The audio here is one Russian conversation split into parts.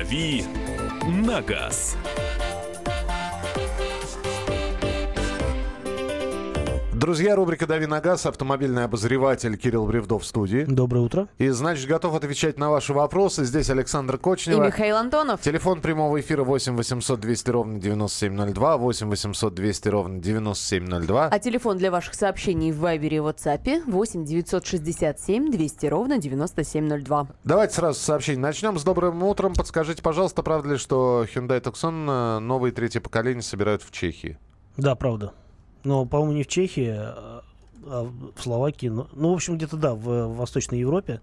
«Дави на газ». Друзья, рубрика «Дави на газ», автомобильный обозреватель Кирилл Бревдов в студии. Доброе утро. И, значит, готов отвечать на ваши вопросы. Здесь Александр Кочнева. И Михаил Антонов. Телефон прямого эфира 8 800 200 ровно 9702, 8 800 200 ровно 9702. А телефон для ваших сообщений в Вайбере и WhatsApp 8 967 200 ровно 9702. Давайте сразу с сообщений начнем. С добрым утром. Подскажите, пожалуйста, правда ли, что Hyundai Tucson э, новое третье поколение собирают в Чехии? Да, правда. Но, по-моему, не в Чехии, а а в Словакии. Ну, ну, в общем, где-то, да, в, в Восточной Европе.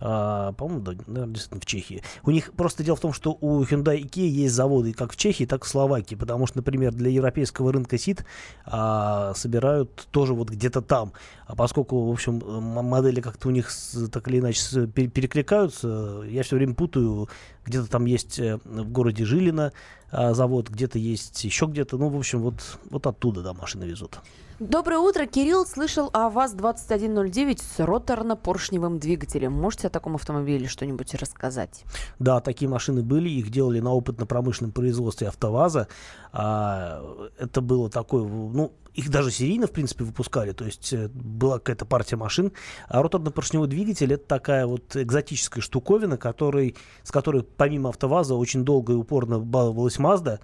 А, по-моему, да, наверное, действительно в Чехии. У них просто дело в том, что у Hyundai и Kia есть заводы как в Чехии, так и в Словакии. Потому что, например, для европейского рынка СИД а, собирают тоже вот где-то там. А поскольку, в общем, модели как-то у них так или иначе перекликаются, я все время путаю. Где-то там есть э, в городе Жилина завод, где-то есть еще где-то. Ну, в общем, вот, вот оттуда, да, машины везут. Доброе утро. Кирилл слышал о ВАЗ-2109 с роторно-поршневым двигателем. Можете о таком автомобиле что-нибудь рассказать? Да, такие машины были. Их делали на опытно-промышленном производстве АвтоВАЗа. А, это было такое, ну, их даже серийно, в принципе, выпускали. То есть э, была какая-то партия машин. А роторно-поршневой двигатель это такая вот экзотическая штуковина, который, с которой помимо АвтоВАЗа очень долго и упорно баловалась Mazda а,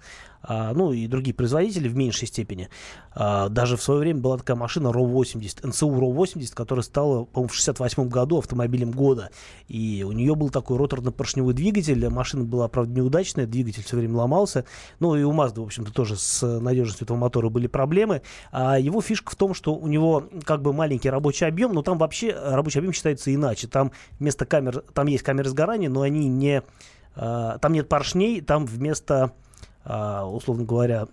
ну и другие производители в меньшей степени. А, даже в свое время была такая машина RAW80, NCU RAW80, которая стала, по-моему, в 68 году автомобилем года. И у нее был такой роторно-поршневой двигатель. Машина была, правда, неудачная, двигатель все время ломался. Ну и у Mazda, в общем-то, тоже с надежностью этого мотора были проблемы. А его фишка в том, что у него как бы маленький рабочий объем, но там вообще рабочий объем считается иначе. Там вместо камер, там есть камеры сгорания, но они не... А, там нет поршней, там вместо а, условно говоря,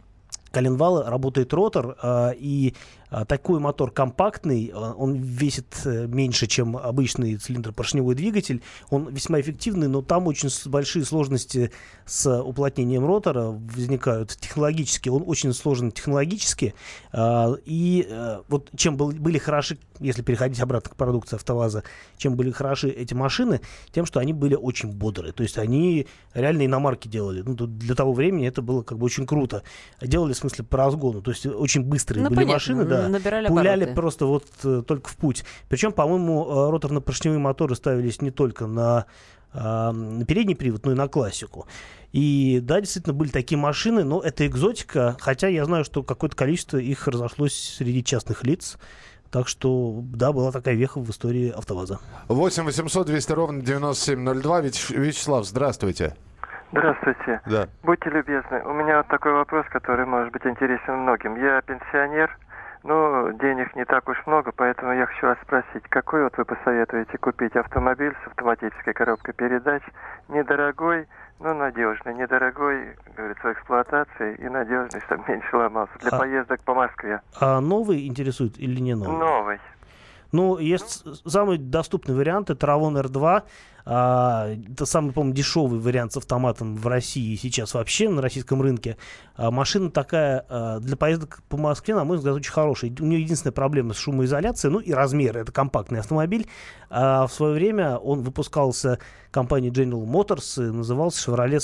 коленвала работает ротор, а, и а, такой мотор компактный, а, он весит э, меньше, чем обычный цилиндропоршневой двигатель. Он весьма эффективный, но там очень большие сложности с уплотнением ротора возникают технологически. Он очень сложен технологически. А, и э, вот чем были хороши, если переходить обратно к продукции АвтоВАЗа, чем были хороши эти машины, тем, что они были очень бодрые. То есть они реально иномарки делали. Ну, для того времени это было как бы очень круто. Делали, в смысле, по разгону. То есть очень быстрые ну, были понятно. машины, да да, набирали пуляли обороты. просто вот э, только в путь. Причем, по-моему, э, роторно-поршневые моторы ставились не только на, э, на передний привод, но и на классику. И да, действительно были такие машины, но это экзотика, хотя я знаю, что какое-то количество их разошлось среди частных лиц. Так что, да, была такая веха в истории АвтоВАЗа. 8 800 200 ровно 9702. Вячеслав, здравствуйте. Здравствуйте. Да. Будьте любезны, у меня вот такой вопрос, который может быть интересен многим. Я пенсионер, ну, денег не так уж много, поэтому я хочу вас спросить, какой вот вы посоветуете купить автомобиль с автоматической коробкой передач, недорогой, но надежный, недорогой, говорится, в эксплуатации и надежный, чтобы меньше ломался, для а, поездок по Москве. А новый интересует или не новый? Новый. Ну, есть самый доступный вариант, это Равон R2. А, это самый, по-моему, дешевый вариант с автоматом в России сейчас вообще на российском рынке. А, машина такая а, для поездок по Москве, на мой взгляд, очень хорошая. У нее единственная проблема с шумоизоляцией, ну и размеры. Это компактный автомобиль. А в свое время он выпускался компанией General Motors и назывался Chevrolet,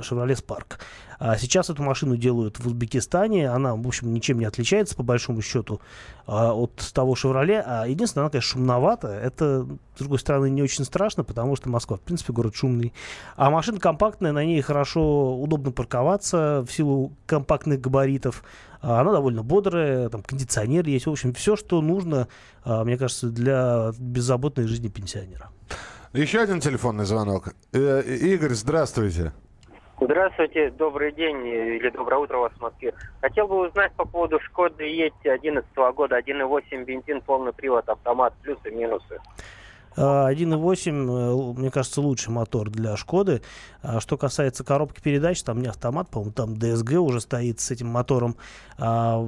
Chevrolet Spark. А сейчас эту машину делают в Узбекистане. Она, в общем, ничем не отличается, по большому счету, а, от того «Шевроле». А единственное, она, конечно, шумновата. Это, с другой стороны, не очень страшно, потому что Москва, в принципе, город шумный. А машина компактная, на ней хорошо, удобно парковаться в силу компактных габаритов. А, она довольно бодрая, там кондиционер есть. В общем, все, что нужно, а, мне кажется, для беззаботной жизни пенсионера. Еще один телефонный звонок. Э, Игорь, здравствуйте. Здравствуйте, добрый день или доброе утро у вас в Москве. Хотел бы узнать по поводу Шкоды Ети 11 года, 1.8 бензин, полный привод, автомат, плюсы, минусы. 1.8, э, мне кажется, лучший мотор для Шкоды. А что касается коробки передач, там не автомат, по-моему, там DSG уже стоит с этим мотором. А,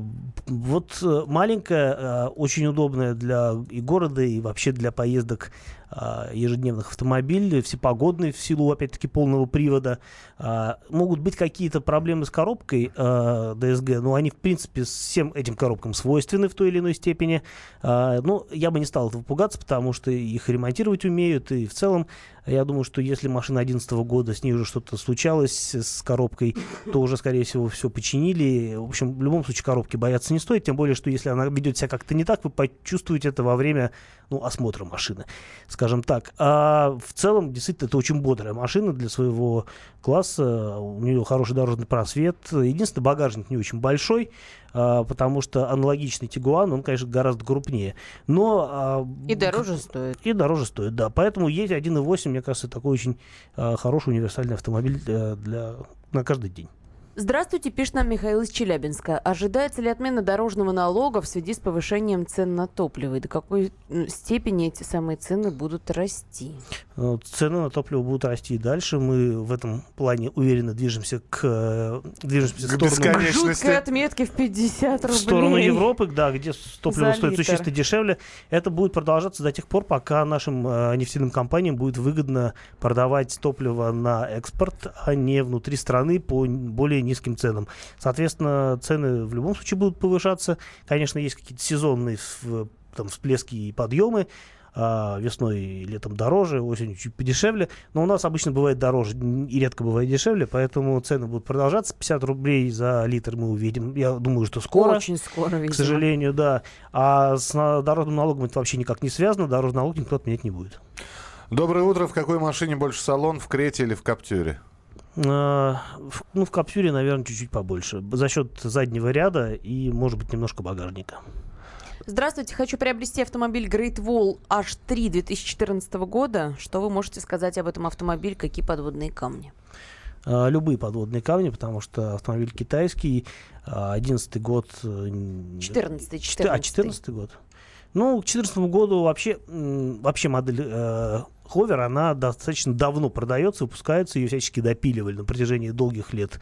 вот э, маленькая, э, очень удобная для и города, и вообще для поездок а, ежедневных автомобиль, всепогодный в силу, опять-таки, полного привода. А, могут быть какие-то проблемы с коробкой а, DSG, но они, в принципе, всем этим коробкам свойственны в той или иной степени. А, ну, я бы не стал этого пугаться, потому что их ремонтировать умеют, и в целом я думаю, что если машина 2011 года, с ней уже что-то случалось с коробкой, то уже, скорее всего, все починили. В общем, в любом случае коробки бояться не стоит, тем более, что если она ведет себя как-то не так, вы почувствуете это во время ну, осмотра машины, скажем так. А в целом, действительно, это очень бодрая машина для своего класса. У нее хороший дорожный просвет. Единственное, багажник не очень большой, а, потому что аналогичный Тигуан, он, конечно, гораздо крупнее. Но... А, и дороже стоит. И дороже стоит, да. Поэтому есть 1.8, мне кажется, такой очень а, хороший универсальный автомобиль для, для, на каждый день. Здравствуйте, пишет нам Михаил из Челябинска. Ожидается ли отмена дорожного налога в связи с повышением цен на топливо? И до какой степени эти самые цены будут расти? Э, цены на топливо будут расти и дальше. Мы в этом плане уверенно движемся к, э, движемся к, к сторону... Жуткой отметки в 50 рублей. В сторону Европы, да, где топливо стоит существенно дешевле. Это будет продолжаться до тех пор, пока нашим э, нефтяным компаниям будет выгодно продавать топливо на экспорт, а не внутри страны по более низким ценам. Соответственно, цены в любом случае будут повышаться. Конечно, есть какие-то сезонные там, всплески и подъемы. А, весной и летом дороже, осенью чуть подешевле. Но у нас обычно бывает дороже и редко бывает дешевле, поэтому цены будут продолжаться. 50 рублей за литр мы увидим. Я думаю, что скоро. Очень скоро, видимо. К сожалению, да. А с дорожным налогом это вообще никак не связано. Дорожный налог никто отменять не будет. Доброе утро. В какой машине больше салон? В Крете или в Каптюре? А, ну, в Каптюре, наверное, чуть-чуть побольше. За счет заднего ряда и, может быть, немножко багажника. Здравствуйте, хочу приобрести автомобиль Great Wall H3 2014 года. Что вы можете сказать об этом автомобиле? Какие подводные камни? А, любые подводные камни, потому что автомобиль китайский, 11 год... 14 14 А, 14 год. Ну, к 2014 году вообще, вообще модель э, Ховер, она достаточно давно продается, выпускается, ее всячески допиливали на протяжении долгих лет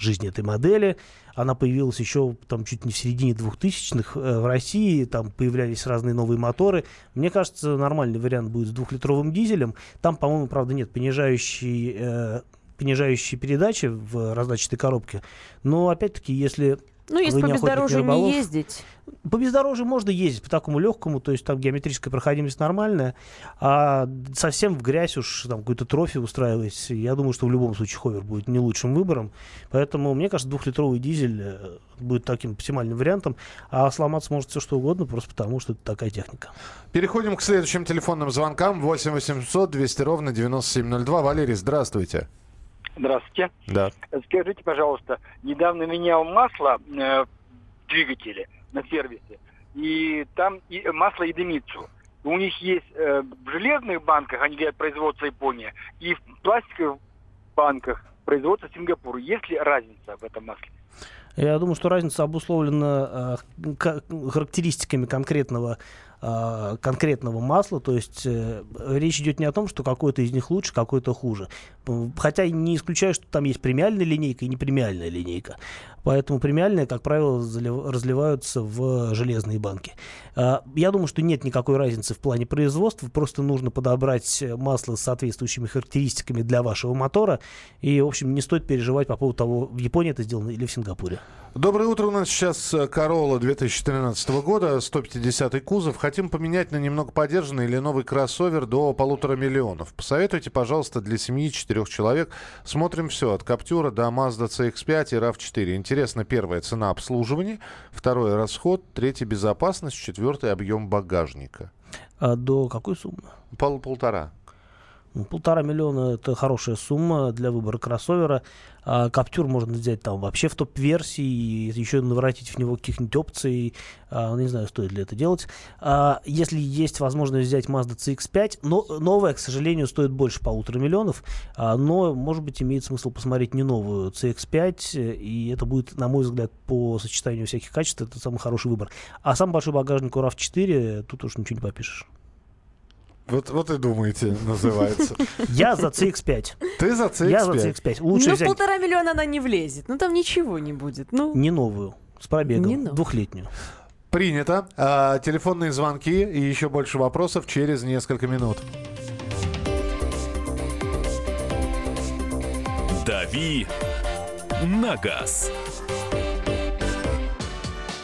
жизни этой модели. Она появилась еще там чуть не в середине 2000-х э, в России, там появлялись разные новые моторы. Мне кажется, нормальный вариант будет с двухлитровым дизелем. Там, по-моему, правда, нет понижающей, э, понижающей передачи в раздатчатой коробке. Но, опять-таки, если ну, если по бездорожью не ездить. По бездорожью можно ездить, по такому легкому, то есть там геометрическая проходимость нормальная, а совсем в грязь уж там какой-то трофи устраивать, я думаю, что в любом случае ховер будет не лучшим выбором, поэтому мне кажется, двухлитровый дизель э, будет таким оптимальным вариантом, а сломаться может все что угодно, просто потому что это такая техника. Переходим к следующим телефонным звонкам. 8 800 200 ровно 9702. Валерий, здравствуйте. Здравствуйте. Да. Скажите, пожалуйста, недавно менял масло э, в двигателе на сервисе, и там и, масло единицу. У них есть э, в железных банках, они говорят, производство Япония, и в пластиковых банках производство Сингапура. Есть ли разница в этом масле? Я думаю, что разница обусловлена э, характеристиками конкретного э, конкретного масла, то есть э, речь идет не о том, что какой-то из них лучше, какой-то хуже. Хотя не исключаю, что там есть премиальная линейка и непремиальная линейка. Поэтому премиальные, как правило, разливаются в железные банки. Э, я думаю, что нет никакой разницы в плане производства, просто нужно подобрать масло с соответствующими характеристиками для вашего мотора. И, в общем, не стоит переживать по поводу того, в Японии это сделано или в Сингапуре. Доброе утро. У нас сейчас Corolla 2013 года, 150 кузов хотим поменять на немного подержанный или новый кроссовер до полутора миллионов. Посоветуйте, пожалуйста, для семьи четырех человек. Смотрим все, от Каптюра до Mazda CX-5 и RAV4. Интересно, первая цена обслуживания, второй расход, третий безопасность, четвертый объем багажника. А до какой суммы? Пол полтора. Ну, полтора миллиона – это хорошая сумма для выбора кроссовера. А Каптюр можно взять там вообще в топ-версии, и еще наворотить в него каких-нибудь опций. А, не знаю, стоит ли это делать. А, если есть возможность взять Mazda CX-5, но новая, к сожалению, стоит больше полутора миллионов, а, но, может быть, имеет смысл посмотреть не новую CX-5, и это будет, на мой взгляд, по сочетанию всяких качеств, это самый хороший выбор. А самый большой багажник у RAV4, тут уж ничего не попишешь. Вот, вот и думаете, называется. Я за CX-5. Ты за CX-5? Я за CX-5. Лучше ну, взять... полтора миллиона она не влезет. Ну, там ничего не будет. Ну... Не новую, с пробегом, двухлетнюю. Принято. А, телефонные звонки и еще больше вопросов через несколько минут. «Дави на газ».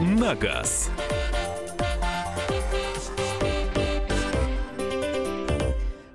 на газ».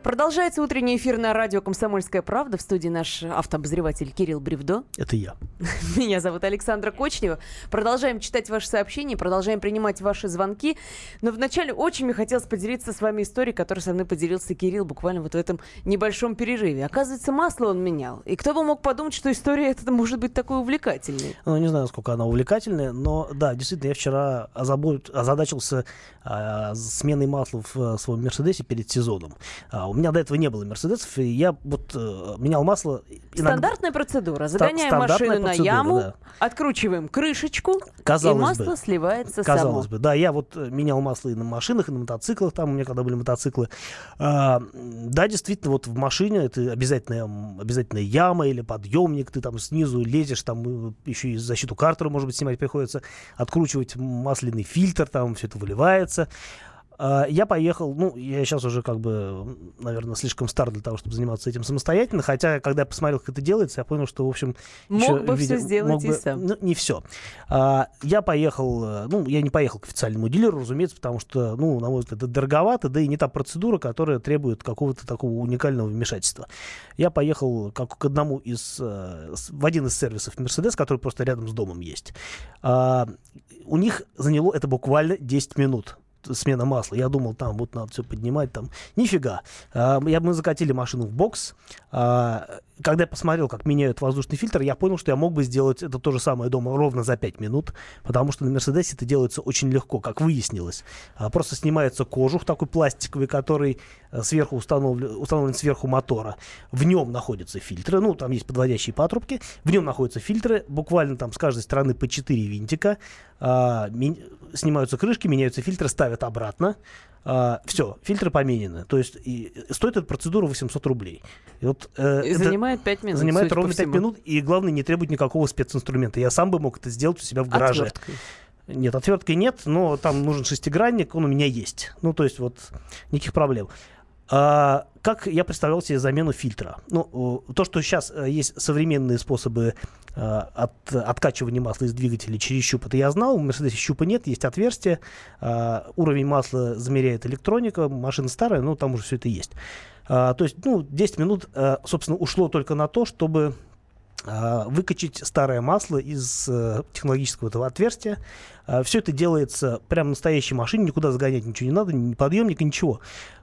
Продолжается утренний эфир на радио «Комсомольская правда». В студии наш автообозреватель Кирилл Бревдо. Это я. Меня зовут Александра Кочнева. Продолжаем читать ваши сообщения, продолжаем принимать ваши звонки. Но вначале очень мне хотелось поделиться с вами историей, которой со мной поделился Кирилл буквально вот в этом небольшом перерыве. Оказывается, масло он менял. И кто бы мог подумать, что история эта может быть такой увлекательной. Ну, не знаю, насколько она увлекательная, но да, действительно, я вчера озабот... озадачился а, сменой масла в а, своем Мерседесе перед сезоном. А, у меня до этого не было Мерседесов, и я вот а, менял масло. Иногда... Стандартная процедура. Загоняем стандартная машину на яму, да. откручиваем крышечку, Казалось и масло бы. сливается Казалось само. бы, да, я вот э, менял масло и на машинах, и на мотоциклах, там у меня когда были мотоциклы. А, да, действительно, вот в машине это обязательная, обязательная яма или подъемник, ты там снизу лезешь, там э, еще и защиту картера, может быть, снимать приходится, откручивать масляный фильтр, там все это выливается. А, Я поехал, ну, я сейчас уже как бы, наверное, слишком стар для того, чтобы заниматься этим самостоятельно, хотя, когда я посмотрел, как это делается, я понял, что, в общем... Мог ещё бы видя- сделать мог и бы- сам. Ну, не все. Я поехал, э, ну, я не поехал к официальному дилеру, разумеется, потому что, ну, на мой взгляд, это дороговато, да и не та процедура, которая требует какого-то такого уникального вмешательства. Я поехал как к одному из, э, в один из сервисов Mercedes, который просто рядом с домом есть. А, У них заняло это буквально 10 минут смена масла. Я думал, там вот надо все поднимать, там. Нифига. А, я, мы закатили машину в бокс. Когда я посмотрел, как меняют воздушный фильтр, я понял, что я мог бы сделать это то же самое дома ровно за 5 минут, потому что на Мерседесе это делается очень легко, как выяснилось. А, просто снимается кожух такой пластиковый, который э, сверху установлен, установлен сверху мотора. В нем находятся фильтры, ну, там есть подводящие патрубки, в нем находятся фильтры, буквально там с каждой стороны по 4 винтика, А, снимаются крышки, меняются фильтры, ставят обратно. Все, фильтры поменены. То есть и, стоит эта процедура 800 рублей. И вот, э, И занимает 5 минут. занимает ровно 5 всему. минут, и главное, не требует никакого специнструмента. Я сам бы мог это сделать у себя в гараже. Отверткой. Нет, отверткой нет, но там нужен шестигранник, он у меня есть. Ну, то есть вот никаких проблем. А, как я представлял себе замену фильтра? Ну, то, что сейчас э, есть современные способы э, от, откачивания масла из двигателя через щуп, это я знал. У Мерседесе щупа нет, есть отверстие. А, уровень масла замеряет электроника. Машина старая, но там уже все это есть. А, то есть, ну, 10 минут, э, собственно, ушло только на то, чтобы выкачать старое масло из э, технологического этого отверстия. все это делается прямо в настоящей машине, никуда загонять ничего не надо, ни подъемника, ничего.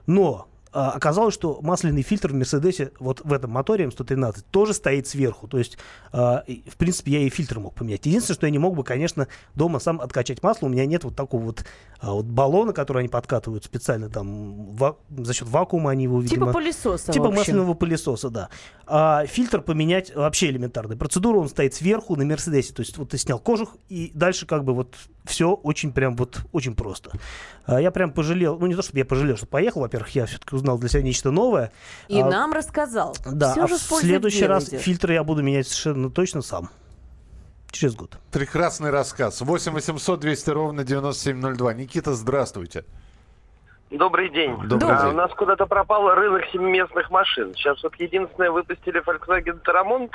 Но оказалось, что масляный фильтр в Мерседесе, вот в этом моторе М113, тоже стоит сверху. То есть, а, в принципе, я и фильтр мог поменять. Единственное, что я не мог бы, конечно, дома сам откачать масло. У меня нет вот такого вот, а, вот баллона, который они подкатывают специально там ва- за счет вакуума они его, видимо... Типа пылесоса, Типа масляного пылесоса, да. А фильтр поменять вообще элементарная процедура. Он стоит сверху на Мерседесе. То есть вот ты снял кожух, и дальше как бы вот все очень прям вот очень просто. А, я прям пожалел, ну не то, чтобы я пожалел, что поехал. Во-первых, я все-таки узнал для себя нечто новое. И А, нам рассказал. Да, Всё а же в следующий раз идет. фильтры я буду менять совершенно точно сам. Через год. Прекрасный рассказ. 8 800 200 ровно 9702. Никита, здравствуйте. Добрый день. Добрый А, день. У нас куда-то пропал рынок семиместных машин. Сейчас вот единственное выпустили Volkswagen Taramont,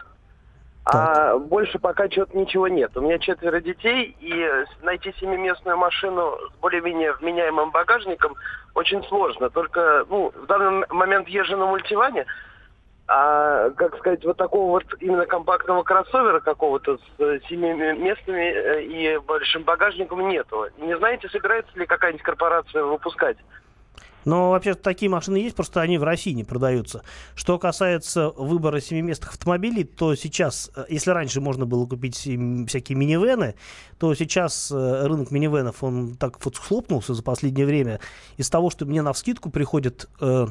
а больше пока чего-то ничего нет. У меня четверо детей, и найти семиместную машину с более-менее вменяемым багажником очень сложно. Только, ну, в данный момент езжу на мультиване, А, как сказать, вот такого вот именно компактного кроссовера какого-то с э, семи местами э, и большим багажником нету. Не знаете, собирается ли какая-нибудь корпорация выпускать? Но вообще такие машины есть, просто они в России не продаются. Что касается выбора семиместных автомобилей, то сейчас, э, если раньше можно было купить всякие минивены, то сейчас э, рынок минивенов, он так вот схлопнулся за последнее время. Из того, что мне на вскидку приходит э,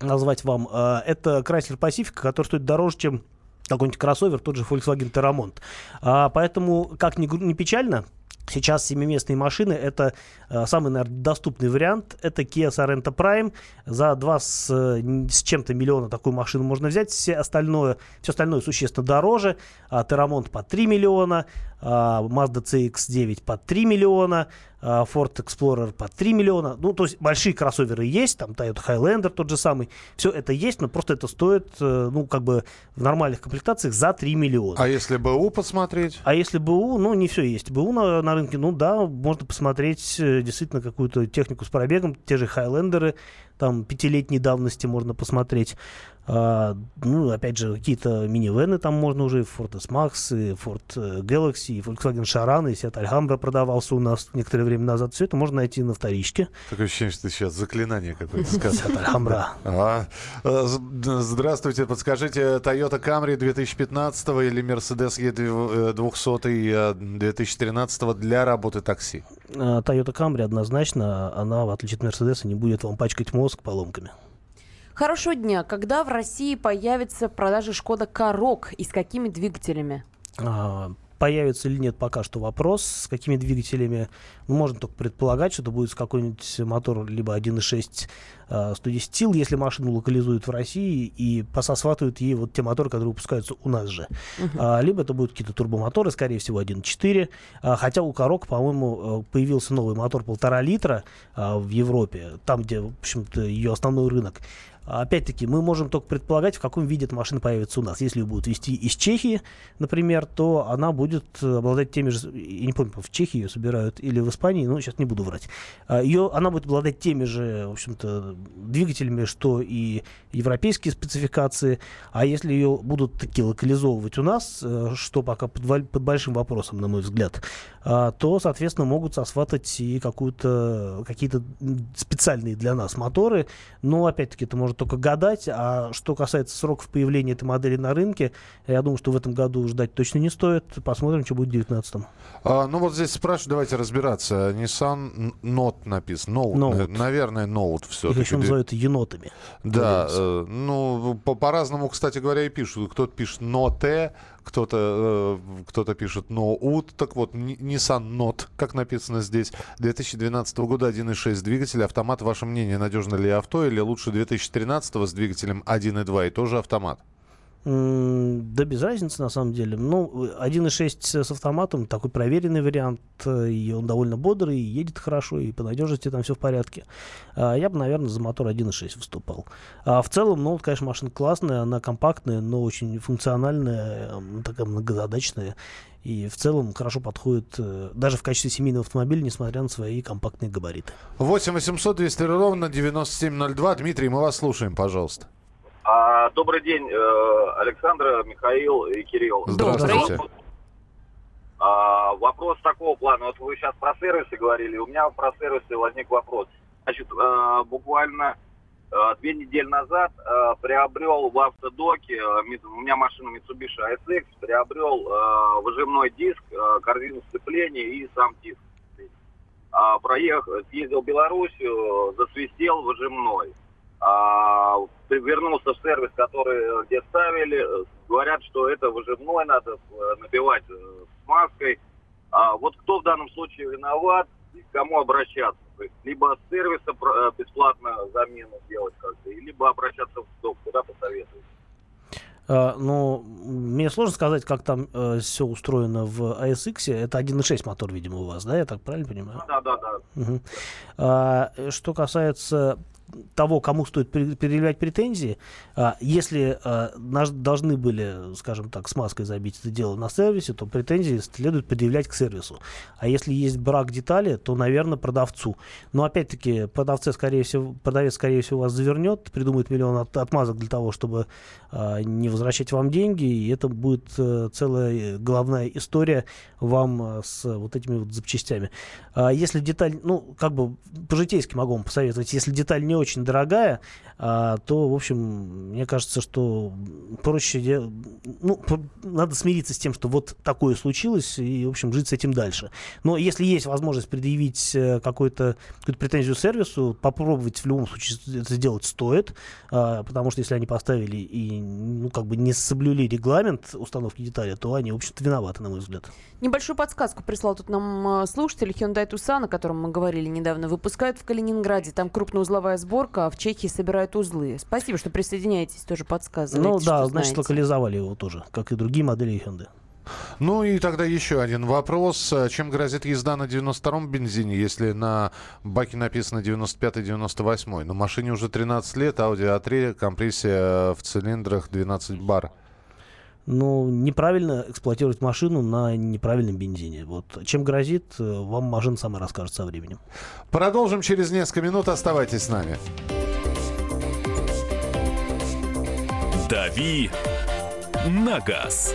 назвать вам, э, это Chrysler Pacifica, который стоит дороже, чем какой-нибудь кроссовер, тот же Volkswagen Terramont. А, поэтому, как ни, ни печально, Сейчас семиместные машины это э, самый, наверное, доступный вариант. Это Kia Sorento Prime. За 2 с, э, с чем-то миллиона такую машину можно взять. Все остальное, все остальное существенно дороже. А, Terramont по 3 миллиона, Mazda CX-9 по 3 миллиона, а, Ford Explorer по 3 миллиона. Ну, то есть большие кроссоверы есть, там Toyota Highlander тот же самый. Все это есть, но просто это стоит, э, ну, как бы в нормальных комплектациях за 3 миллиона. А если БУ посмотреть? А если БУ, ну, не все есть. БУ на, на рынке, ну да, можно посмотреть э, действительно какую-то технику с пробегом, те же Хайлендеры, там пятилетней давности можно посмотреть. А, ну, опять же, какие-то минивены там можно уже, и Ford S-Max, и Ford э, Galaxy, и Volkswagen Charan, и Seat Alhambra продавался у нас некоторое время назад. Все это можно найти на вторичке. Такое ощущение, что ты сейчас заклинание какое-то сказал. Seat Alhambra. А, э, здравствуйте, подскажите, Toyota Camry 2015 или Mercedes E200 2013 для работы такси? А, Toyota Camry однозначно, она, в отличие от Mercedes, не будет вам пачкать мозг поломками. Хорошего дня. Когда в России появится в продаже Шкода Корок и с какими двигателями? А, Появится или нет, пока что вопрос. С какими двигателями, ну, можно только предполагать, что это будет какой-нибудь мотор либо 1.6 а, 110 сил, если машину локализуют в России и пососватывают ей вот те моторы, которые выпускаются у нас же. А, либо это будут какие-то турбомоторы, скорее всего 1.4. А, хотя у Корок, по-моему, э, появился новый мотор полтора литра а, в Европе, там, где, в общем-то, ее основной рынок. Опять-таки, мы можем только предполагать, в каком виде эта машина появится у нас. Если ее будут везти из Чехии, например, то она будет обладать теми же... Я не помню, в Чехии ее собирают или в Испании, но сейчас не буду врать. А, Ее, она будет обладать теми же, в общем-то, двигателями, что и европейские спецификации. А если ее будут таки локализовывать у нас, э, что пока под, под большим вопросом, на мой взгляд, то, соответственно, могут сосватать и какую-то, какие-то специальные для нас моторы. Но, опять-таки, это может только гадать. А что касается сроков появления этой модели на рынке, я думаю, что в этом году ждать точно не стоит. Посмотрим, что будет в 2019. А, ну вот здесь спрашивают, давайте разбираться. Nissan Note написано. Note, Note. на- наверное, Note Их все-таки. еще называют енотами. Да, э, ну, по- по-разному, кстати говоря, и пишут. Кто-то пишет Note, кто-то э, кто-то пишет Note. Так вот, Nissan Note, как написано здесь, 2012 года 1.6 двигатель, автомат. Ваше мнение, надежно ли авто или лучше 2013 с двигателем 1.2 и тоже автомат? Да без разницы на самом деле. Ну, 1.6 с автоматом такой проверенный вариант, и он довольно бодрый, и едет хорошо, и по надежности там все в порядке. А, Я бы, наверное, за мотор 1.6 выступал. А в целом, ну, конечно, машина классная, она компактная, но очень функциональная, такая многозадачная. И в целом хорошо подходит э, даже в качестве семейного автомобиля, несмотря на свои компактные габариты. 8 800 200 ровно 9702. Дмитрий, мы вас слушаем, пожалуйста. А, добрый день, э, Александр, Михаил и Кирилл. Здравствуйте. А, вопрос такого плана. Вот вы сейчас про сервисы говорили. У меня про сервисы возник вопрос. Значит, э, буквально э, две недели назад приобрел в автодоке, у меня машина Mitsubishi ASX, приобрел выжимной диск, э, корзину сцепления и сам диск. А, проехал, съездил в Белоруссию, засвистел выжимной. А, вернулся в сервис, который э, где ставили, э, говорят, что это выжимной, надо э, набивать э, смазкой. А вот кто в данном случае виноват и к кому обращаться? То есть либо с сервиса э, бесплатно замену делать как-то, либо обращаться в СТОП, куда посоветуете? А, Ну, мне сложно сказать, как там все устроено в ASX. Это 1.6 мотор, видимо, у вас, да? Я так правильно понимаю? Да, да, да. Мгм. А, э, что касается того, кому стоит предъявлять претензии, а, если а, должны были, скажем так, смазкой забить это дело на сервисе, то претензии следует предъявлять к сервису. А если есть брак детали, то, наверное, продавцу. Но опять-таки, продавце, скорее всего, продавец, скорее всего, вас завернет, придумает миллион от, отмазок для того, чтобы а, не возвращать вам деньги, и это будет а, целая головная история вам а, с вот этими вот запчастями. Если деталь, ну, как бы по-житейски могу вам посоветовать, если деталь не очень дорогая, а, то, в общем, мне кажется, что проще, ну, надо смириться с тем, что вот такое случилось, и, в общем, жить с этим дальше. Но если есть возможность предъявить э, какую-то какую претензию сервису, попробовать в любом случае это сделать стоит, а, потому что если они поставили и, ну, как бы не соблюли регламент установки детали, то они, в общем-то, виноваты, на мой взгляд. Небольшую подсказку прислал тут нам э, слушатель Hyundai Tucson, о котором мы говорили недавно. Выпускают в Калининграде, там крупноузловая сборка, а в Чехии собирают узлы. Спасибо, что присоединяетесь, тоже подсказываете. Ну да, значит, знаете. локализовали его тоже, как и другие модели Hyundai. Ну и тогда еще один вопрос. Чем грозит езда на 92-м бензине, если на баке написано 95-98? На машине уже 13 лет, Audi A3, компрессия в цилиндрах 12 бар ну, неправильно эксплуатировать машину на неправильном бензине. Вот. Чем грозит, э, вам машина сама расскажет со временем. Продолжим через несколько минут. Оставайтесь с нами. «Дави на газ».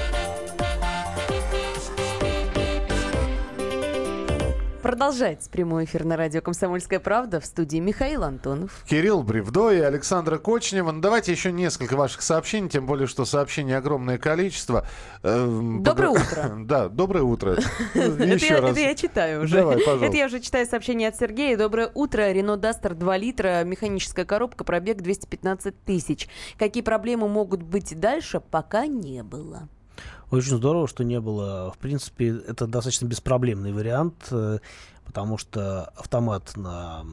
Продолжается прямой эфир на радио «Комсомольская правда» в студии Михаил Антонов. Кирилл Бревдо и Александра Кочнева. Ну, давайте еще несколько ваших сообщений, тем более, что сообщений огромное количество. Эм, доброе утро. Да, доброе утро. Это я читаю уже. Давай, пожалуйста. Это я уже читаю сообщение от Сергея. Доброе утро. Рено Дастер 2 литра, механическая коробка, пробег 215 тысяч. Какие проблемы могут быть дальше, пока не было. Очень здорово, что не было. В принципе, это достаточно беспроблемный вариант, э, потому что автомат на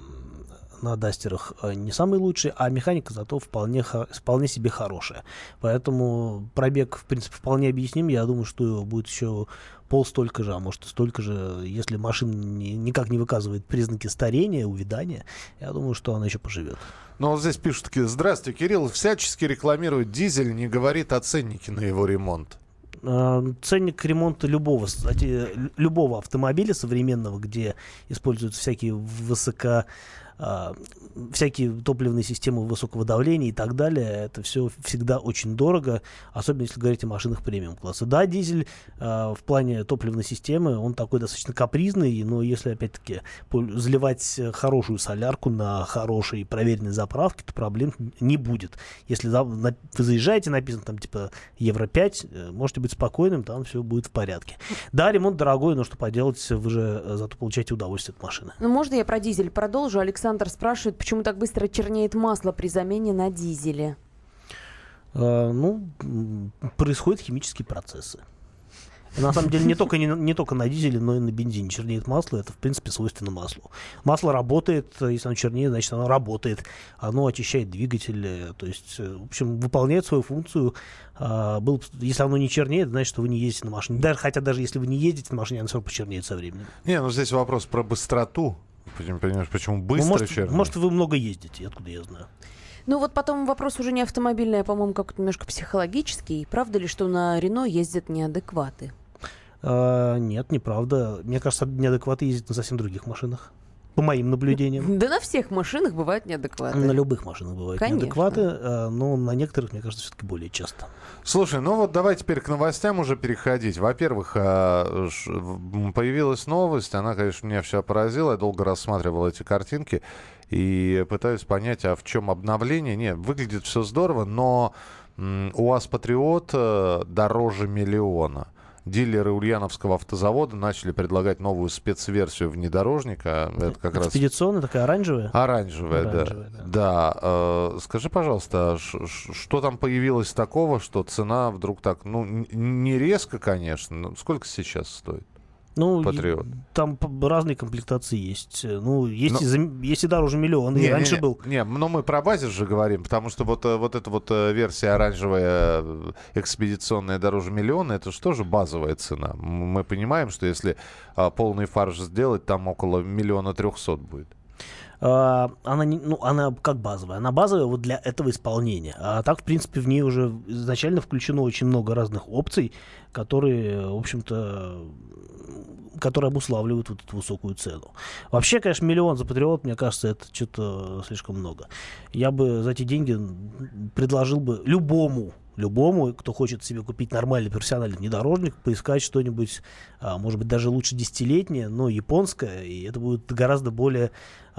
на дастерах э, не самый лучший, а механика зато вполне, вполне себе хорошая. Поэтому пробег, в принципе, вполне объясним. Я думаю, что будет еще пол столько же, а может и столько же, если машина ни, никак не выказывает признаки старения, увядания, я думаю, что она еще поживет. Ну вот здесь пишут такие, здравствуйте, Кирилл всячески рекламирует дизель, не говорит о ценнике на его ремонт. Э, ценник ремонта любого, кстати, любого автомобиля современного, где используются всякие высоко а, всякие топливные системы высокого давления и так далее, это все всегда очень дорого, особенно если говорить о машинах премиум класса. Да, дизель а, в плане топливной системы, он такой достаточно капризный, но если, опять-таки, заливать хорошую солярку на хорошей проверенной заправке, то проблем не будет. Если вы заезжаете, написано там типа Евро 5, э, можете быть спокойным, там все будет в порядке. Да, ремонт дорогой, но что поделать, вы же э, зато получаете удовольствие от машины. Ну, можно я про дизель продолжу? Александр Александр спрашивает, почему так быстро чернеет масло при замене на дизеле? А, ну, происходят химические процессы. На самом деле не только, не, не только на дизеле, но и на бензине чернеет масло. Это, в принципе, свойственно маслу. Масло работает, если оно чернеет, значит, оно работает. Оно очищает двигатель. То есть, э, в общем, выполняет свою функцию. А, был, если оно не чернеет, значит, что вы не ездите на машине. Даже, хотя даже если вы не ездите на машине, оно все равно почернеет со временем. Не, ну здесь вопрос про быстроту. Понимаешь, почему быстро ну, может, черный? Может, вы много ездите, откуда я знаю. Ну вот потом вопрос уже не автомобильный, а, по-моему, как-то немножко психологический. Правда ли, что на Рено ездят неадекваты? А, нет, неправда. Мне кажется, неадекваты ездят на совсем других машинах по моим наблюдениям. Да на всех машинах бывают неадекваты. На любых машинах бывают Конечно. неадекваты, а, но на некоторых, мне кажется, все-таки более часто. Слушай, ну вот давай теперь к новостям уже переходить. Во-первых, а, появилась новость, она, конечно, меня вся поразила. Я долго рассматривал эти картинки и пытаюсь понять, а в чем обновление. Нет, выглядит все здорово, но УАЗ Патриот э, дороже миллиона. Дилеры Ульяновского автозавода начали предлагать новую спецверсию внедорожника. Это как раз... Экспедиционная такая оранжевая? Оранжевая, Оранжевая, да. Да. э, скажи, пожалуйста, а что там появилось такого, что цена вдруг так, ну, не резко, конечно, но сколько сейчас стоит? Ну, Патриот. и- там разные комплектации есть. Э, Ну, есть, Но- и, за- есть и дороже миллиона, и Не, раньше не, был. Не, но мы про базис же говорим, потому что вот, э, вот эта вот э, версия оранжевая экспедиционная дороже миллиона, это же тоже базовая цена. Мы понимаем, что если а, полный фарш сделать, там около миллиона трехсот будет. А, она, ну, она как базовая. Она базовая вот для этого исполнения. А так, в принципе, в ней уже изначально включено очень много разных опций, которые, в общем-то, которые обуславливают вот эту высокую цену. Вообще, конечно, миллион за патриот, мне кажется, это что-то слишком много. Я бы за эти деньги предложил бы любому любому, кто хочет себе купить нормальный профессиональный внедорожник, поискать что-нибудь, а, может быть, даже лучше десятилетнее, но японское, и это будет гораздо более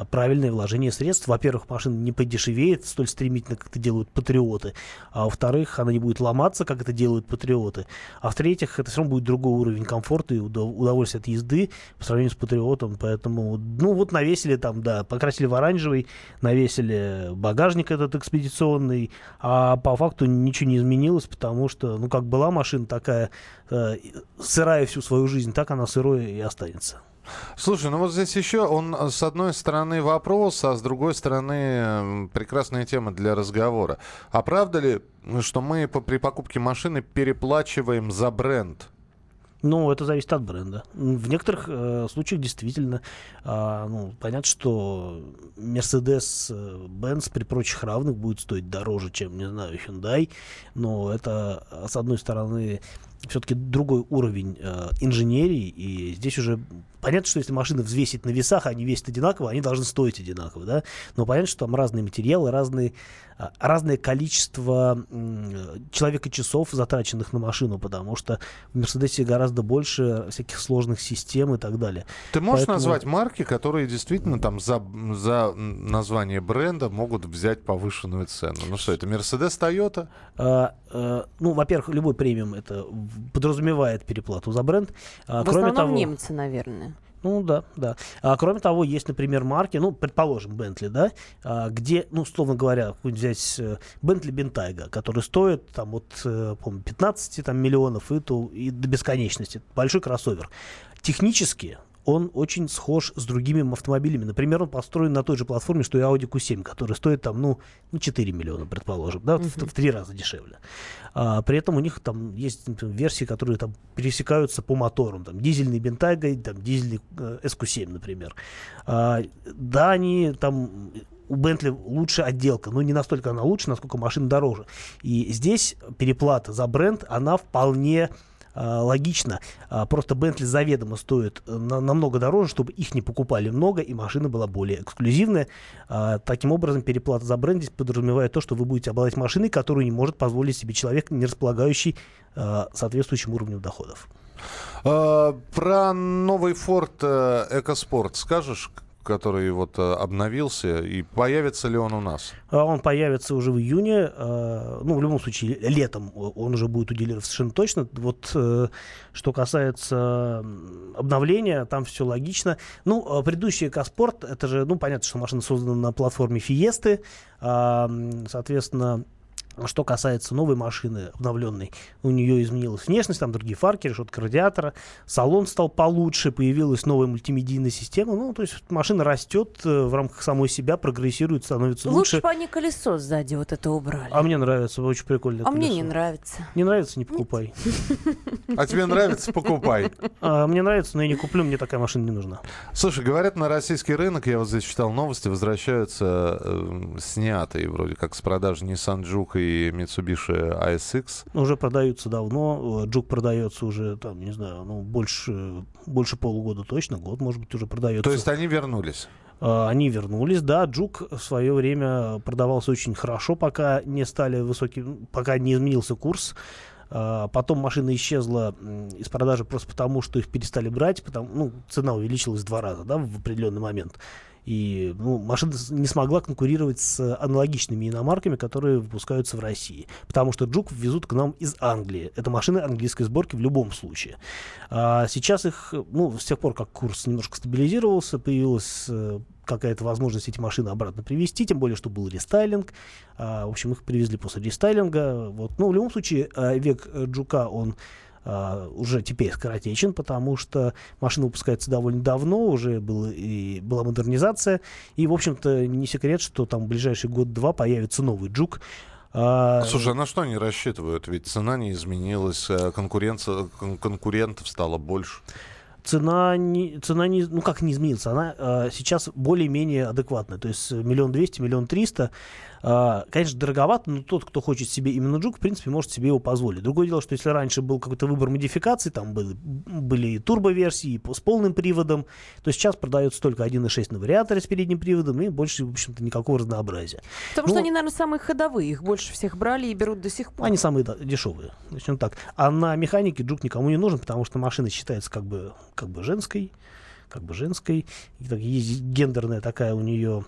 правильное вложение средств. Во-первых, машина не подешевеет столь стремительно, как это делают патриоты, а во-вторых, она не будет ломаться, как это делают патриоты, а в-третьих, это все равно будет другой уровень комфорта и удов- удовольствия от езды по сравнению с патриотом, поэтому, ну вот навесили там, да, покрасили в оранжевый, навесили багажник этот экспедиционный, а по факту ничего не изменилось, потому что, ну как была машина такая э, сырая всю свою жизнь, так она сырой и останется. Слушай, ну вот здесь еще он э, с одной стороны вопрос, а с другой стороны прекрасная тема для разговора. А правда ли, что мы при покупке машины переплачиваем за бренд? Ну, это зависит от бренда. В некоторых э, случаях действительно, а, ну, понятно, что Mercedes-Benz при прочих равных будет стоить дороже, чем, не знаю, Hyundai, но это, а, с одной стороны, все-таки другой уровень э, инженерии, и здесь уже понятно, что если машины взвесить на весах, они весят одинаково, они должны стоить одинаково, да, но понятно, что там разные материалы, разные, а, разное количество человека часов, затраченных на машину, потому что в Мерседесе гораздо больше всяких сложных систем и так далее. Ты можешь Поэтому- назвать марки, которые действительно там за, за название бренда могут взять повышенную цену? Ну что, это Mercedes, Toyota? А, э, ну, во-первых, любой премиум это подразумевает переплату за бренд. А, В кроме основном того, немцы, наверное. Ну да, да. А, кроме того, есть, например, марки, ну, предположим, Бентли, да, а, где, ну, условно говоря, взять Бентли Бентайга, который стоит там от, э, по-моему, 15 там, миллионов и, то, и до бесконечности. Большой кроссовер. Технически он очень схож с другими автомобилями. Например, он построен на той же платформе, что и Audi Q7, который стоит там, ну, ну 4 миллиона, предположим, да, в, в три раза дешевле. А, при этом у них там есть например, версии, которые там пересекаются по моторам. Там дизельный Бентайга, там дизельный э, SQ7, например. А, да, они там у Бентли лучше отделка, но не настолько она лучше, насколько машина дороже. И здесь переплата за бренд, она вполне логично. А, Просто Бентли заведомо стоит э, на- намного дороже, чтобы их не покупали много, и машина была более эксклюзивная. Таким образом, переплата за бренд здесь подразумевает то, что вы будете обладать машиной, которую не может позволить себе человек, не располагающий соответствующим уровнем доходов. Про новый Ford э, EcoSport скажешь, который вот э, обновился, и появится ли он у нас? А Он появится уже в июне. э, Ну, в любом случае, летом он уже будет у дилеров совершенно точно. Вот э, что касается обновления, там все логично. Ну, э, предыдущий Экоспорт, это же, ну, понятно, что машина создана на платформе Фиесты. А, Соответственно, что касается новой машины, обновленной, у нее изменилась внешность, там другие фарки, решетка радиатора, салон стал получше, появилась новая мультимедийная система. Ну, то есть машина растет э, в рамках самой себя, прогрессирует, становится Лучше лучше. бы они колесо сзади вот это убрали. А мне нравится, очень прикольно. А мне не нравится. Не нравится, не покупай. А тебе нравится, покупай. А, мне нравится, но я не куплю, мне такая машина не нужна. Слушай, говорят, на российский рынок, я вот здесь читал новости, возвращаются э, снятые вроде как с продажи Nissan Juke и Mitsubishi ASX. Уже продаются давно, э, Джук продается уже, там, не знаю, ну, больше, больше полугода точно, год, может быть, уже продается. То есть они вернулись? А, Они вернулись, да. Джук в свое время продавался очень хорошо, пока не стали высокие, пока не изменился курс. А, Потом машина исчезла из продажи просто потому, что их перестали брать, потому, ну, цена увеличилась в два раза, да, в определенный момент. И ну, машина не смогла конкурировать с аналогичными иномарками, которые выпускаются в России. Потому что Джук везут к нам из Англии. Это машины английской сборки в любом случае. А сейчас их, ну, с тех пор, как курс немножко стабилизировался, появилась э, какая-то возможность эти машины обратно привезти, тем более, что был рестайлинг. А, в общем, их привезли после рестайлинга. Вот. Ну, в любом случае, э, век э, Джука, он а, уже теперь скоротечен, потому что машина выпускается довольно давно, уже был и, была модернизация, и, в общем-то, не секрет, что там в ближайший год-два появится новый Джук. А, Слушай, а на что они рассчитывают? Ведь цена не изменилась, э, конкуренция, кон- конкурентов стало больше. Цена не, цена не, ну как не изменилась, она э, сейчас более-менее адекватная, то есть миллион двести, миллион триста, Э, конечно, дороговато, но тот, кто хочет себе именно джук, в принципе, может себе его позволить. Другое дело, что если раньше был какой-то выбор модификаций, там были, были и турбоверсии, и с полным приводом, то сейчас продается только 1.6 на вариаторе с передним приводом, и больше, в общем-то, никакого разнообразия. Потому Ну, что они, наверное, самые ходовые. Их больше всех брали и берут до сих пор. Они самые да- дешевые, начнем так. А на механике джук никому не нужен, потому что машина считается как бы, как бы женской, как бы женской. И так, есть гендерная такая у нее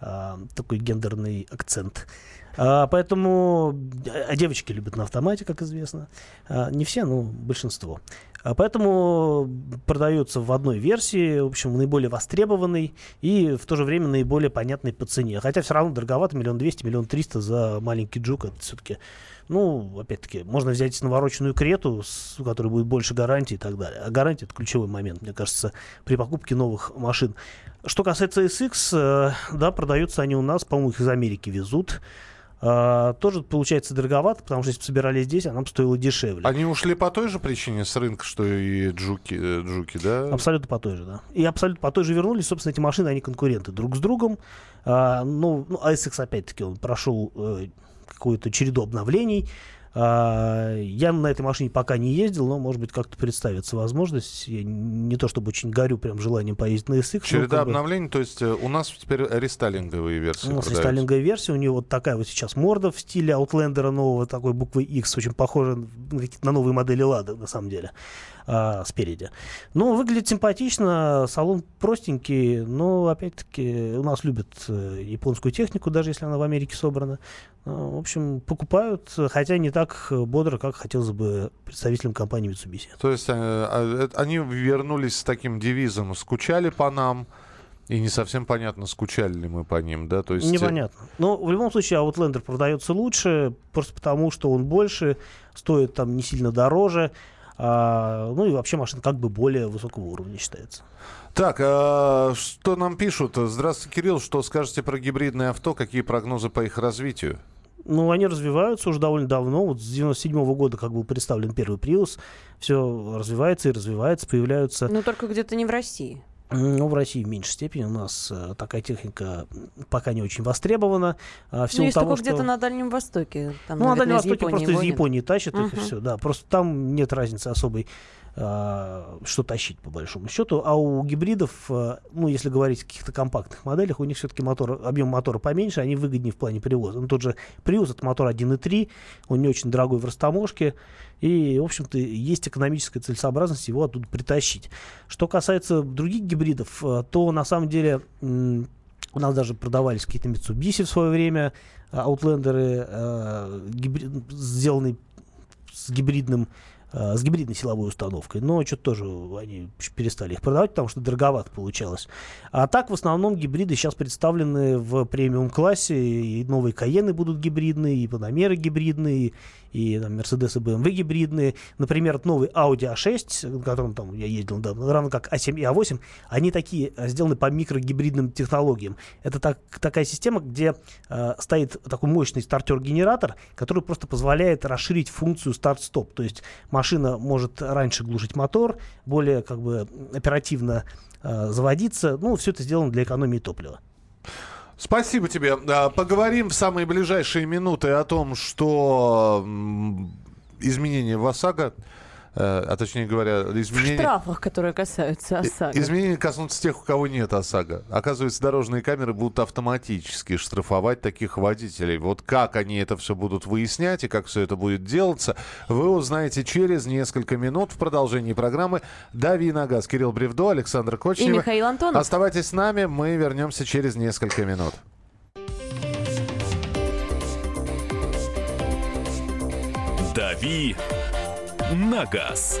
а, такой гендерный акцент. А, поэтому а девочки любят на автомате, как известно. А, не все, но большинство. А, поэтому продается в одной версии, в общем, наиболее востребованный и в то же время наиболее понятный по цене. Хотя все равно дороговато, миллион двести, миллион триста за маленький джук. Это все-таки, ну, опять-таки, можно взять навороченную крету, с- у которой будет больше гарантии и так далее. А гарантия это ключевой момент, мне кажется, при покупке новых машин. Что касается SX, э, да, продаются они у нас, по-моему, их из Америки везут. А, тоже получается дороговато, потому что если бы собирали здесь, она бы стоила дешевле. Они ушли по той же причине с рынка, что и джуки, э, джуки да? Абсолютно по той же, да. И абсолютно по той же вернулись. Собственно, эти машины, они конкуренты друг с другом. А, ну, ну, ASX, опять-таки, он прошел э, какую-то череду обновлений. А, я на этой машине пока не ездил, но, может быть, как-то представится возможность. Я не то чтобы очень горю прям желанием поездить на SX. Череда как бы- обновлений, то есть э, у нас теперь рестайлинговые версии у нас продаются. рестайлинговая версия, у нее вот такая вот сейчас морда в стиле Outlander нового, такой буквы X, очень похожа на, на новые модели Лада, на самом деле, а, спереди. Ну, выглядит симпатично, салон простенький, но, опять-таки, у нас любят э, японскую технику, даже если она в Америке собрана. Ну, в общем, покупают, хотя не так бодро, как хотелось бы представителям компании Mitsubishi. То есть э, а, э, они вернулись с таким девизом «скучали по нам», и не совсем понятно, скучали ли мы по ним, да? То есть, Непонятно. Но в любом случае Outlander продается лучше, просто потому что он больше, стоит там не сильно дороже. А, ну и вообще машина как бы более высокого уровня считается. Так, а, что нам пишут? Здравствуйте, Кирилл. Что скажете про гибридное авто? Какие прогнозы по их развитию? Ну, они развиваются уже довольно давно. Вот с 97 года, как был представлен первый Prius, все развивается и развивается, появляются... Но только где-то не в России. Ну, в России в меньшей степени у нас э, такая техника пока не очень востребована. А, в Ну, силу есть того, только где-то что- на Дальнем Востоке. Там, ну, на наверное, Дальнем из Востоке Японии просто из возят. Японии тащат их и все. Да, просто там нет разницы особой, а, что тащить, по большому счету. А у гибридов, а, ну, если говорить о каких-то компактных моделях, у них все-таки мотор, объем мотора поменьше, они выгоднее в плане перевоза. Ну, тот же Prius, это мотор 1.3, он не очень дорогой в растаможке, и, в общем-то, есть экономическая целесообразность его оттуда притащить. Что касается других гибридов, а, то, на самом деле, у нас даже продавались какие-то Mitsubishi в свое время, аутлендеры, э, гибри- сделанные с гибридным э, с гибридной силовой установкой, но что-то тоже они перестали их продавать, потому что дороговато получалось. А так, в основном, гибриды сейчас представлены в премиум-классе, и новые Каены будут гибридные, и Панамеры гибридные, и там, Mercedes и BMW гибридные. Например, новый Audi A6, на котором там я ездил недавно, равно как A7 и A8, они такие э, сделаны по микрогибридным технологиям. Это так, такая система, где э, стоит такой мощный стартер-генератор, который просто позволяет расширить функцию старт-стоп. То есть машина может раньше глушить мотор, более как бы оперативно э, заводиться. Ну, все это сделано для экономии топлива. Спасибо тебе. А, Поговорим в самые ближайшие минуты о том, что изменения в ОСАГО а точнее говоря, В изменения... штрафах, которые касаются ОСАГО. Изменения коснутся тех, у кого нет ОСАГО. Оказывается, дорожные камеры будут автоматически штрафовать таких водителей. Вот как они это все будут выяснять и как все это будет делаться, вы узнаете через несколько минут в продолжении программы «Дави на газ». Кирилл Бревдо, Александр И Кочнев. Михаил Антонов. Оставайтесь с нами, мы вернемся через несколько минут. «Дави на газ».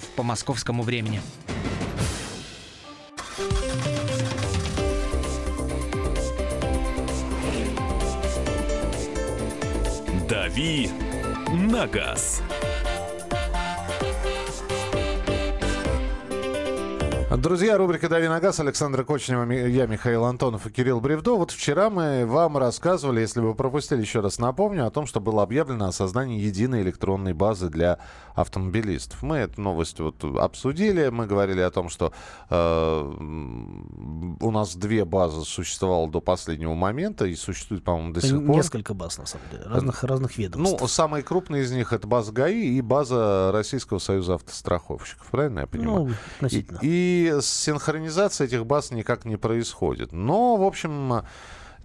по московскому времени. «Дави на газ». Друзья, рубрика «Дави на газ». Александр Кочнева, я Михаил Антонов и Кирилл Бревдо. Вот вчера мы вам рассказывали, если вы пропустили, еще раз напомню, о том, что было объявлено о создании единой электронной базы для автомобилистов. Мы эту новость вот обсудили. Мы говорили о том, что э, у нас две базы существовало до последнего момента и существует, по-моему, до сих пор. Несколько баз, на самом деле, разных, разных ведомств. Ну, самые крупные из них это база ГАИ и база Российского союза автостраховщиков. Правильно я понимаю? Ну, относительно. И, и синхронизация этих баз никак не происходит. Но, в общем,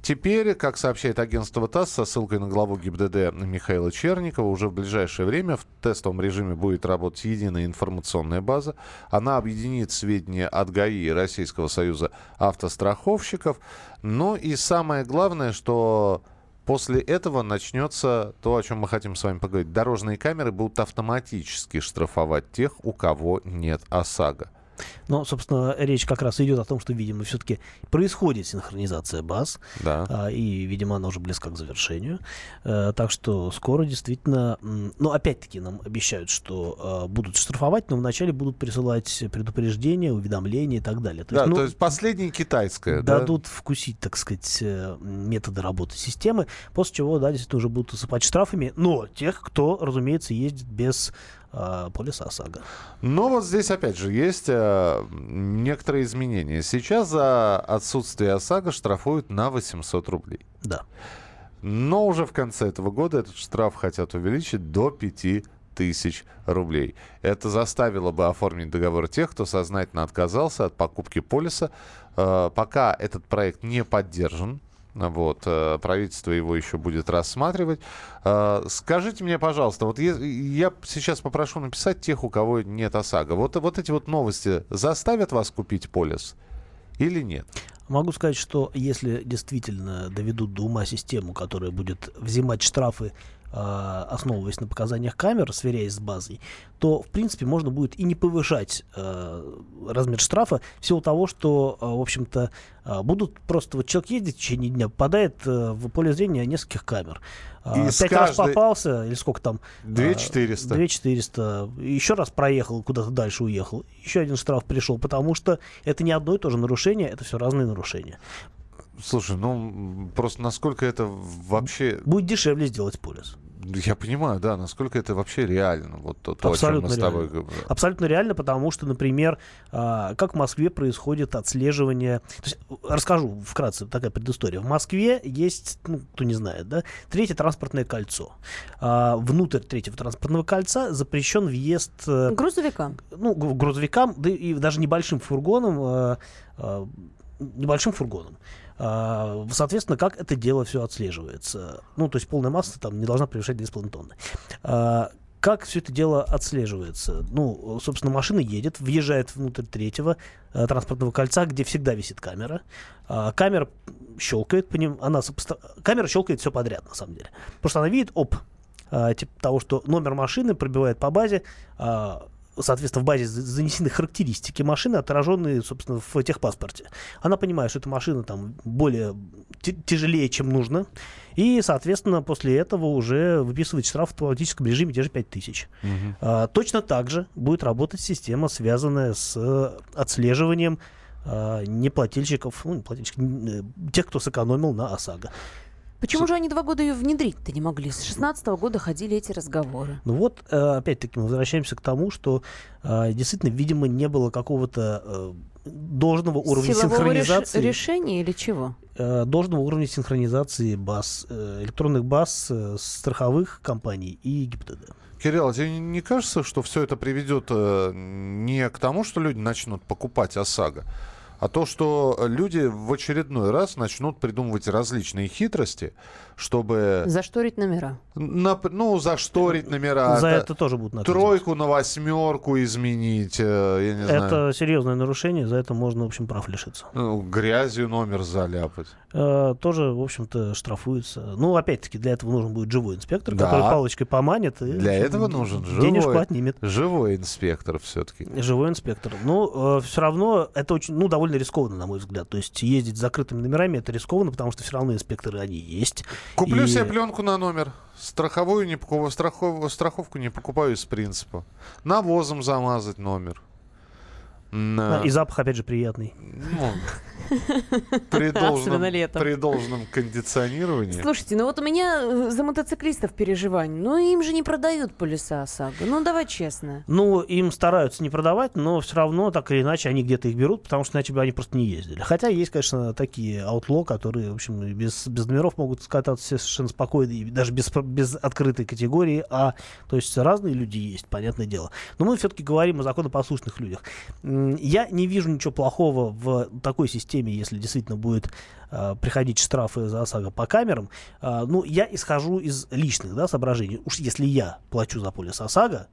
теперь, как сообщает агентство ТАСС со ссылкой на главу ГИБДД Михаила Черникова, уже в ближайшее время в тестовом режиме будет работать единая информационная база. Она объединит сведения от ГАИ и Российского союза автостраховщиков. Ну и самое главное, что После этого начнется то, о чем мы хотим с вами поговорить. Дорожные камеры будут автоматически штрафовать тех, у кого нет ОСАГО. Но, собственно, речь как раз идет о том, что, видимо, все-таки происходит синхронизация баз. Да. а, и, видимо, она уже близка к завершению. Э, так что скоро действительно... м, Ну, опять-таки, нам обещают, что э, будут штрафовать, но вначале будут присылать предупреждения, уведомления и так далее. То да, есть, ну, то есть последнее китайское. да? дадут вкусить, так сказать, э, методы работы системы, после чего, да, действительно уже будут усыпать штрафами, но тех, кто, разумеется, ездит без э, полиса ОСАГО. Но вот здесь, опять же, есть э, некоторые изменения. Сейчас за отсутствие ОСАГО штрафуют на 800 рублей. Да. Но уже в конце этого года этот штраф хотят увеличить до 5 тысяч рублей. Это заставило бы оформить договор тех, кто сознательно отказался от покупки полиса. Э, пока этот проект не поддержан, вот, э, правительство его еще будет рассматривать. Э, Скажите мне, пожалуйста, вот я сейчас попрошу написать тех, у кого нет ОСАГО. Вот, вот эти вот новости заставят вас купить полис или нет? Могу сказать, что если действительно доведут до ума систему, которая будет взимать штрафы, основываясь на показаниях камер, сверяясь с базой, то, в принципе, можно будет и не повышать э, размер штрафа в силу того, что, э, в общем-то, будут просто... Вот человек ездит в течение дня, попадает в поле зрения нескольких камер. И А, Пять раз каждой- попался, или сколько там? 2400. 2400. Еще раз проехал, куда-то дальше уехал. Еще один штраф пришел, потому что это не одно и то же нарушение, это все разные нарушения. Слушай, ну просто насколько это вообще... Будет дешевле сделать полис. Я понимаю, да, насколько это вообще реально. Вот то, то, о чем Абсолютно мы с тобой реально. говорим. Абсолютно реально, потому что, например, а, как в Москве происходит отслеживание. То есть, расскажу вкратце такая предыстория. В Москве есть, ну, кто не знает, да, третье транспортное кольцо. А, внутрь третьего транспортного кольца запрещен въезд. э, Грузовикам. ну, грузовикам, да и даже небольшим фургоном, э, э, небольшим фургоном. А, Соответственно, как это дело все отслеживается? Ну, то есть полная масса там не должна превышать 2,5 тонны. А, Как все это дело отслеживается? Ну, собственно, машина едет, въезжает внутрь третьего э, транспортного кольца, где всегда висит камера. А, камера щелкает по ним, она сопоста- камера щелкает все подряд, на самом деле. Потому что она видит, оп, а, типа того, что номер машины пробивает по базе, а, соответственно, в базе занесены характеристики машины, отраженные, собственно, в техпаспорте. Она понимает, что эта машина там более тяжелее, чем нужно, и, соответственно, после этого уже выписывает штраф в автоматическом режиме те же 5000. Угу. А, точно так же будет работать система, связанная с отслеживанием а, неплательщиков, ну, неплательщиков, э, тех, кто сэкономил на ОСАГО. Почему же они два года ее внедрить-то не могли? С 16 года ходили эти разговоры. Ну вот, э, опять-таки, мы возвращаемся к тому, что э, действительно, видимо, не было какого-то должного уровня Силового синхронизации. Реш- решения или чего? Должного уровня синхронизации баз, электронных баз страховых компаний и ГИБДД. Кирилл, а тебе не кажется, что все это приведет не к тому, что люди начнут покупать ОСАГО, а то, что люди в очередной раз начнут придумывать различные хитрости, чтобы... Зашторить номера. На, ну, зашторить номера. За это, это тоже будут наказывать. Тройку на восьмерку изменить, э, я не знаю. Это серьезное нарушение, за это можно, в общем, прав лишиться. Ну, грязью номер заляпать. Э, тоже, в общем-то, штрафуется. Ну, опять-таки, для этого нужен будет живой инспектор, да. который палочкой поманит. И, для этого нужен живой, денежку отнимет. Живой инспектор все-таки. Живой инспектор. Ну, э, все равно это очень, ну, довольно рискованно, на мой взгляд. То есть ездить с закрытыми номерами это рискованно, потому что все равно инспекторы, они есть. Куплю и... себе пленку на номер. Страховую не покупаю, страхов, страховку не покупаю из принципа. Навозом замазать номер. На... И запах, опять же, приятный. Ну, при, должном, при должном кондиционировании. Слушайте, ну вот у меня э, за мотоциклистов переживания. Ну, им же не продают полиса ОСАГО. Ну, давай честно. Ну, им стараются не продавать, но все равно, так или иначе, они где-то их берут, потому что иначе бы они просто не ездили. Хотя есть, конечно, такие аутло, которые, в общем, без, без номеров могут скататься совершенно спокойно, и даже без, без открытой категории А. То есть разные люди есть, понятное дело. Но мы все-таки говорим о законопослушных людях. Я не вижу ничего плохого в такой системе, если действительно будет э, приходить штрафы за ОСАГО по камерам. Э, ну, я исхожу из личных да, соображений. Уж если я плачу за полис ОСАГО,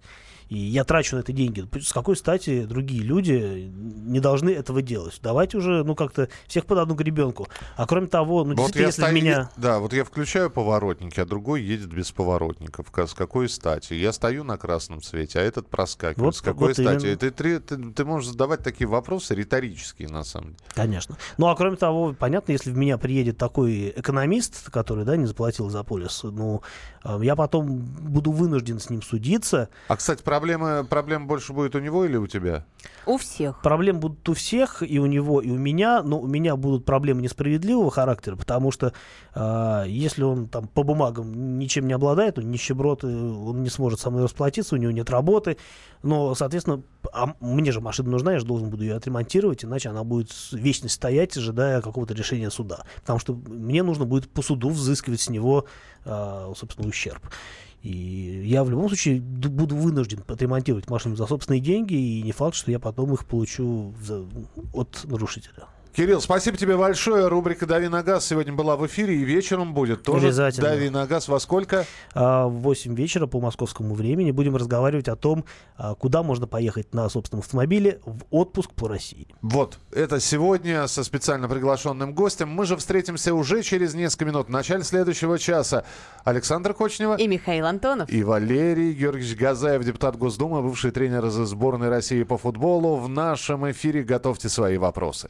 и я трачу на это деньги. С какой стати другие люди не должны этого делать? Давайте уже, ну, как-то всех под одну гребенку. А кроме того, ну, вот я если стою, меня... Да, вот я включаю поворотники, а другой едет без поворотников. С какой стати? Я стою на красном свете, а этот проскакивает. Вот, с какой вот стати? Именно... Ты, ты, ты, ты можешь задавать такие вопросы риторические, на самом деле. Конечно. Ну, а кроме того, понятно, если в меня приедет такой экономист, который, да, не заплатил за полис, ну, э, я потом буду вынужден с ним судиться. А, кстати, проблема, проблема больше будет у него или у тебя? У всех. Проблемы будут у всех, и у него, и у меня, но у меня будут проблемы несправедливого характера, потому что э, если он там по бумагам ничем не обладает, он нищеброд, он не сможет со мной расплатиться, у него нет работы, но, соответственно, а мне же машина нужна, я же должен буду ее отремонтировать, иначе она будет вечность стоять, ожидая какого-то решения суда. Потому что мне нужно будет по суду взыскивать с него, э, собственно, ущерб. И я в любом случае буду вынужден отремонтировать машину за собственные деньги, и не факт, что я потом их получу за, от нарушителя. Кирилл, спасибо тебе большое. Рубрика «Дави на газ» сегодня была в эфире и вечером будет тоже. Обязательно. «Дави на газ» во сколько? А, в 8 вечера по московскому времени будем разговаривать о том, а, куда можно поехать на собственном автомобиле в отпуск по России. Вот, это сегодня со специально приглашенным гостем. Мы же встретимся уже через несколько минут. В начале следующего часа Александр Кочнева. И Михаил Антонов. И Валерий Георгиевич Газаев, депутат Госдумы, бывший тренер сборной России по футболу. В нашем эфире готовьте свои вопросы.